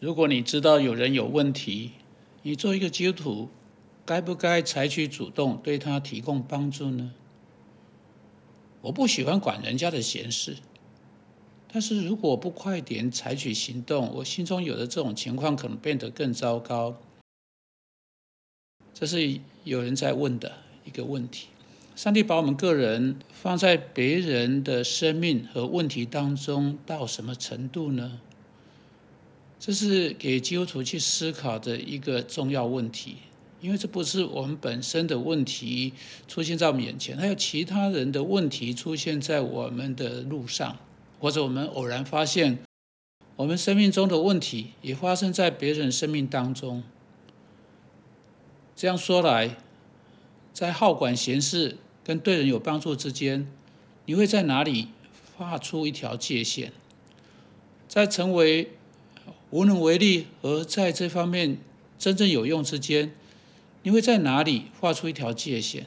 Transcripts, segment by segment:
如果你知道有人有问题，你做一个基督徒，该不该采取主动对他提供帮助呢？我不喜欢管人家的闲事，但是如果不快点采取行动，我心中有的这种情况可能变得更糟糕。这是有人在问的一个问题。上帝把我们个人放在别人的生命和问题当中到什么程度呢？这是给基督徒去思考的一个重要问题，因为这不是我们本身的问题出现在我们眼前，还有其他人的问题出现在我们的路上，或者我们偶然发现我们生命中的问题也发生在别人生命当中。这样说来，在好管闲事跟对人有帮助之间，你会在哪里画出一条界限？在成为无能为力和在这方面真正有用之间，你会在哪里画出一条界限？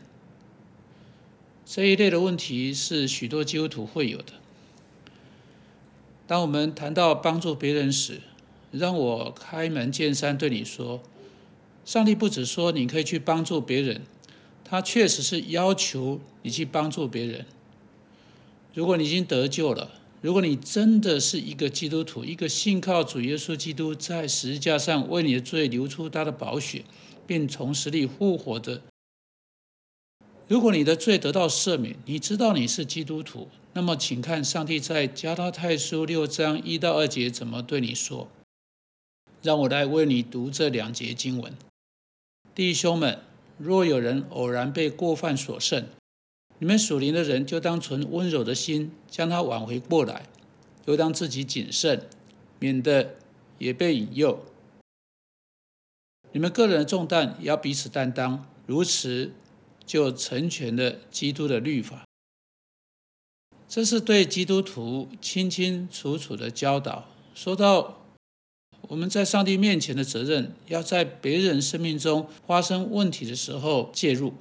这一类的问题是许多基督徒会有的。当我们谈到帮助别人时，让我开门见山对你说：上帝不只说你可以去帮助别人，他确实是要求你去帮助别人。如果你已经得救了。如果你真的是一个基督徒，一个信靠主耶稣基督在十字架上为你的罪流出他的宝血，并从死里复活的，如果你的罪得到赦免，你知道你是基督徒，那么请看上帝在加拉太书六章一到二节怎么对你说。让我来为你读这两节经文：弟兄们，若有人偶然被过犯所胜，你们属灵的人就当存温柔的心，将他挽回过来；又当自己谨慎，免得也被引诱。你们个人的重担也要彼此担当，如此就成全了基督的律法。这是对基督徒清清楚楚的教导。说到我们在上帝面前的责任，要在别人生命中发生问题的时候介入。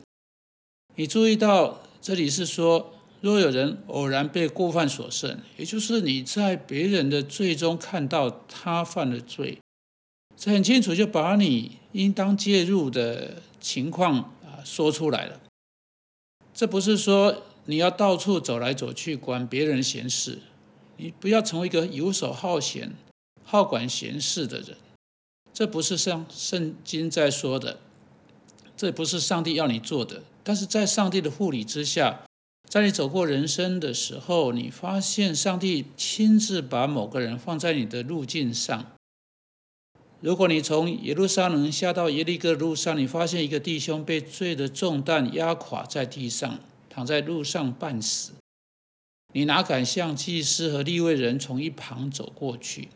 你注意到？这里是说，若有人偶然被过犯所胜，也就是你在别人的罪中看到他犯了罪，这很清楚就把你应当介入的情况啊说出来了。这不是说你要到处走来走去管别人闲事，你不要成为一个游手好闲、好管闲事的人。这不是像圣经在说的，这不是上帝要你做的。但是在上帝的护理之下，在你走过人生的时候，你发现上帝亲自把某个人放在你的路径上。如果你从耶路撒冷下到耶利哥路上，你发现一个弟兄被罪的重担压垮在地上，躺在路上半死，你哪敢向祭司和利未人从一旁走过去？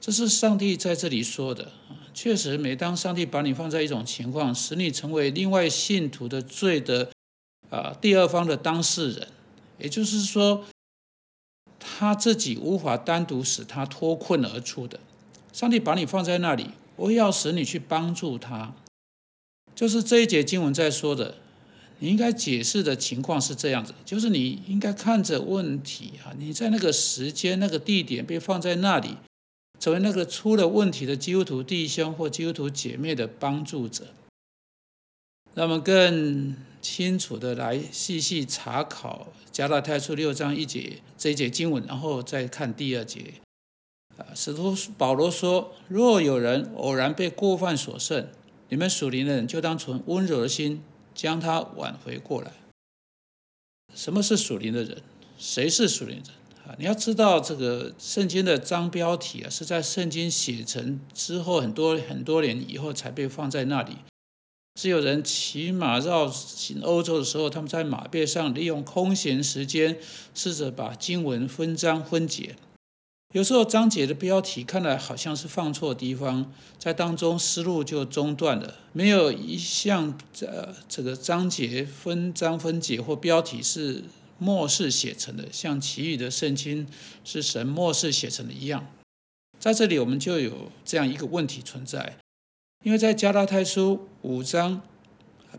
这是上帝在这里说的，确实，每当上帝把你放在一种情况，使你成为另外信徒的罪的啊第二方的当事人，也就是说，他自己无法单独使他脱困而出的，上帝把你放在那里，我要使你去帮助他，就是这一节经文在说的，你应该解释的情况是这样子，就是你应该看着问题啊，你在那个时间、那个地点被放在那里。成为那个出了问题的基督徒弟兄或基督徒姐妹的帮助者，那么更清楚的来细细查考加拉太书六章一节这一节经文，然后再看第二节。啊，使徒保罗说：“若有人偶然被过犯所胜，你们属灵的人就当存温柔的心，将他挽回过来。”什么是属灵的人？谁是属灵人？你要知道这个圣经的章标题啊，是在圣经写成之后很多很多年以后才被放在那里。是有人骑马绕行欧洲的时候，他们在马背上利用空闲时间，试着把经文分章分解。有时候章节的标题看来好像是放错地方，在当中思路就中断了。没有一项呃这个章节分章分解或标题是。末世写成的，像其余的圣经是神末世写成的一样，在这里我们就有这样一个问题存在，因为在加拉太书五章，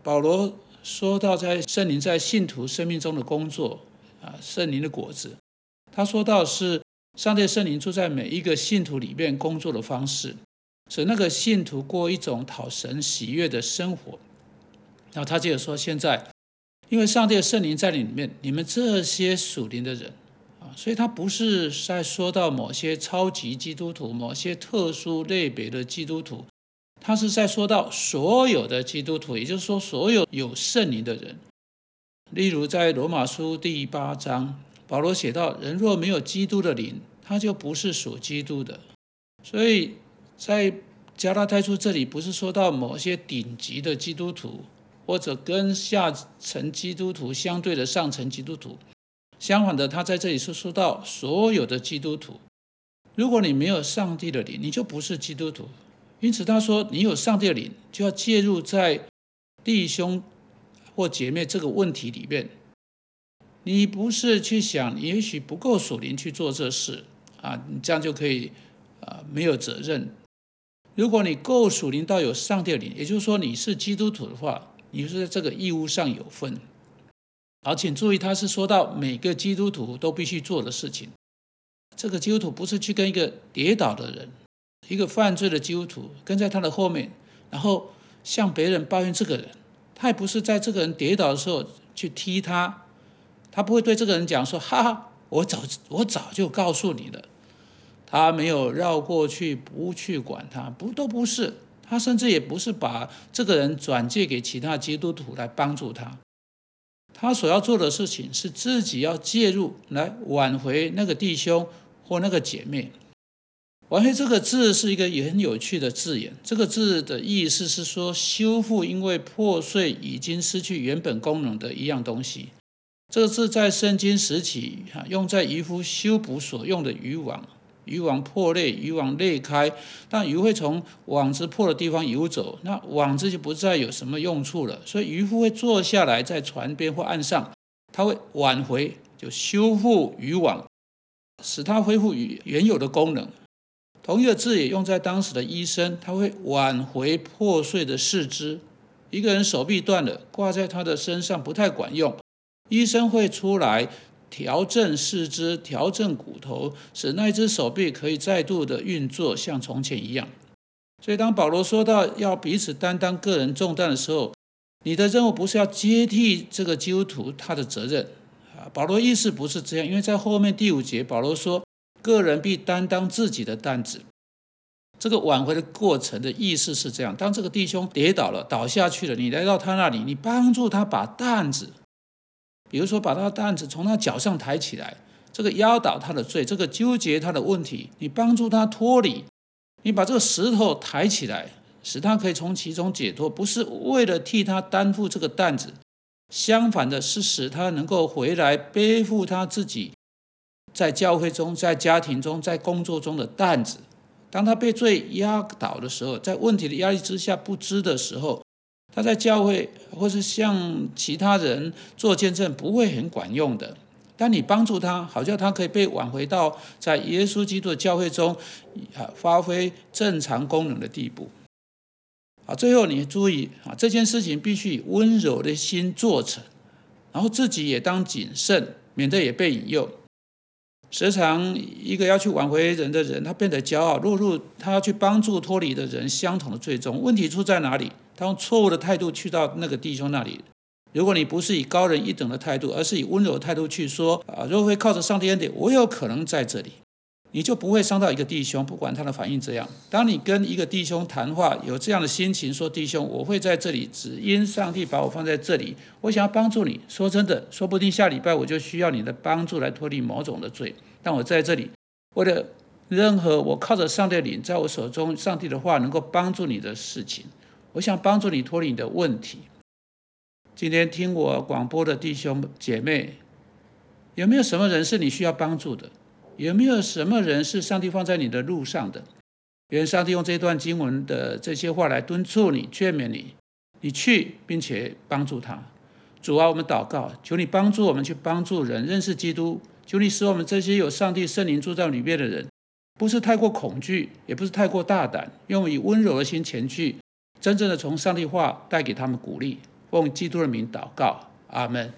保罗说到在圣灵在信徒生命中的工作啊，圣灵的果子，他说到是上帝圣灵住在每一个信徒里面工作的方式，使那个信徒过一种讨神喜悦的生活。然后他接着说：“现在，因为上帝的圣灵在里面，你们这些属灵的人啊，所以他不是在说到某些超级基督徒、某些特殊类别的基督徒，他是在说到所有的基督徒，也就是说，所有有圣灵的人。例如在罗马书第八章。”保罗写道：“人若没有基督的灵，他就不是属基督的。”所以，在加拉太书这里，不是说到某些顶级的基督徒，或者跟下层基督徒相对的上层基督徒。相反的，他在这里是说到所有的基督徒。如果你没有上帝的灵，你就不是基督徒。因此，他说你有上帝的灵，就要介入在弟兄或姐妹这个问题里面。你不是去想，也许不够属灵去做这事啊，你这样就可以啊没有责任。如果你够属灵到有上帝的灵，也就是说你是基督徒的话，你是在这个义务上有份。好，请注意，他是说到每个基督徒都必须做的事情。这个基督徒不是去跟一个跌倒的人，一个犯罪的基督徒跟在他的后面，然后向别人抱怨这个人，他也不是在这个人跌倒的时候去踢他。他不会对这个人讲说：“哈哈，我早我早就告诉你了。”他没有绕过去，不去管他，不都不是。他甚至也不是把这个人转借给其他基督徒来帮助他。他所要做的事情是自己要介入来挽回那个弟兄或那个姐妹。挽回这个字是一个也很有趣的字眼。这个字的意思是说修复因为破碎已经失去原本功能的一样东西。这个字在圣经时期，哈，用在渔夫修补所用的渔网，渔网破裂，渔网裂开，但鱼会从网子破的地方游走，那网子就不再有什么用处了。所以渔夫会坐下来在船边或岸上，他会挽回，就修复渔网，使它恢复原原有的功能。同一个字也用在当时的医生，他会挽回破碎的四肢。一个人手臂断了，挂在他的身上不太管用。医生会出来调整四肢、调整骨头，使那只手臂可以再度的运作，像从前一样。所以，当保罗说到要彼此担当个人重担的时候，你的任务不是要接替这个基督徒他的责任啊。保罗意思不是这样，因为在后面第五节，保罗说个人必担当自己的担子。这个挽回的过程的意思是这样：当这个弟兄跌倒了、倒下去了，你来到他那里，你帮助他把担子。比如说，把他的担子从他脚上抬起来，这个压倒他的罪，这个纠结他的问题，你帮助他脱离，你把这个石头抬起来，使他可以从其中解脱，不是为了替他担负这个担子，相反的是使他能够回来背负他自己在教会中、在家庭中、在工作中的担子。当他被罪压倒的时候，在问题的压力之下不知的时候。他在教会或是向其他人做见证不会很管用的，但你帮助他，好像他可以被挽回到在耶稣基督的教会中啊发挥正常功能的地步。好，最后你注意啊，这件事情必须以温柔的心做成，然后自己也当谨慎，免得也被引诱。时常一个要去挽回人的人，他变得骄傲，落入他要去帮助脱离的人相同的最终。问题出在哪里？他用错误的态度去到那个弟兄那里。如果你不是以高人一等的态度，而是以温柔的态度去说啊，若会靠着上帝恩典，我有可能在这里，你就不会伤到一个弟兄，不管他的反应怎样。当你跟一个弟兄谈话，有这样的心情说：“弟兄，我会在这里，只因上帝把我放在这里，我想要帮助你。说真的，说不定下礼拜我就需要你的帮助来脱离某种的罪。但我在这里，为了任何我靠着上帝的灵在我手中，上帝的话能够帮助你的事情。”我想帮助你脱离你的问题。今天听我广播的弟兄姐妹，有没有什么人是你需要帮助的？有没有什么人是上帝放在你的路上的？愿上帝用这段经文的这些话来敦促你、劝勉你，你去并且帮助他。主啊，我们祷告，求你帮助我们去帮助人认识基督。求你使我们这些有上帝圣灵住在里面的人，不是太过恐惧，也不是太过大胆，用以温柔的心前去。真正的从上帝话带给他们鼓励，奉基督的名祷告，阿门。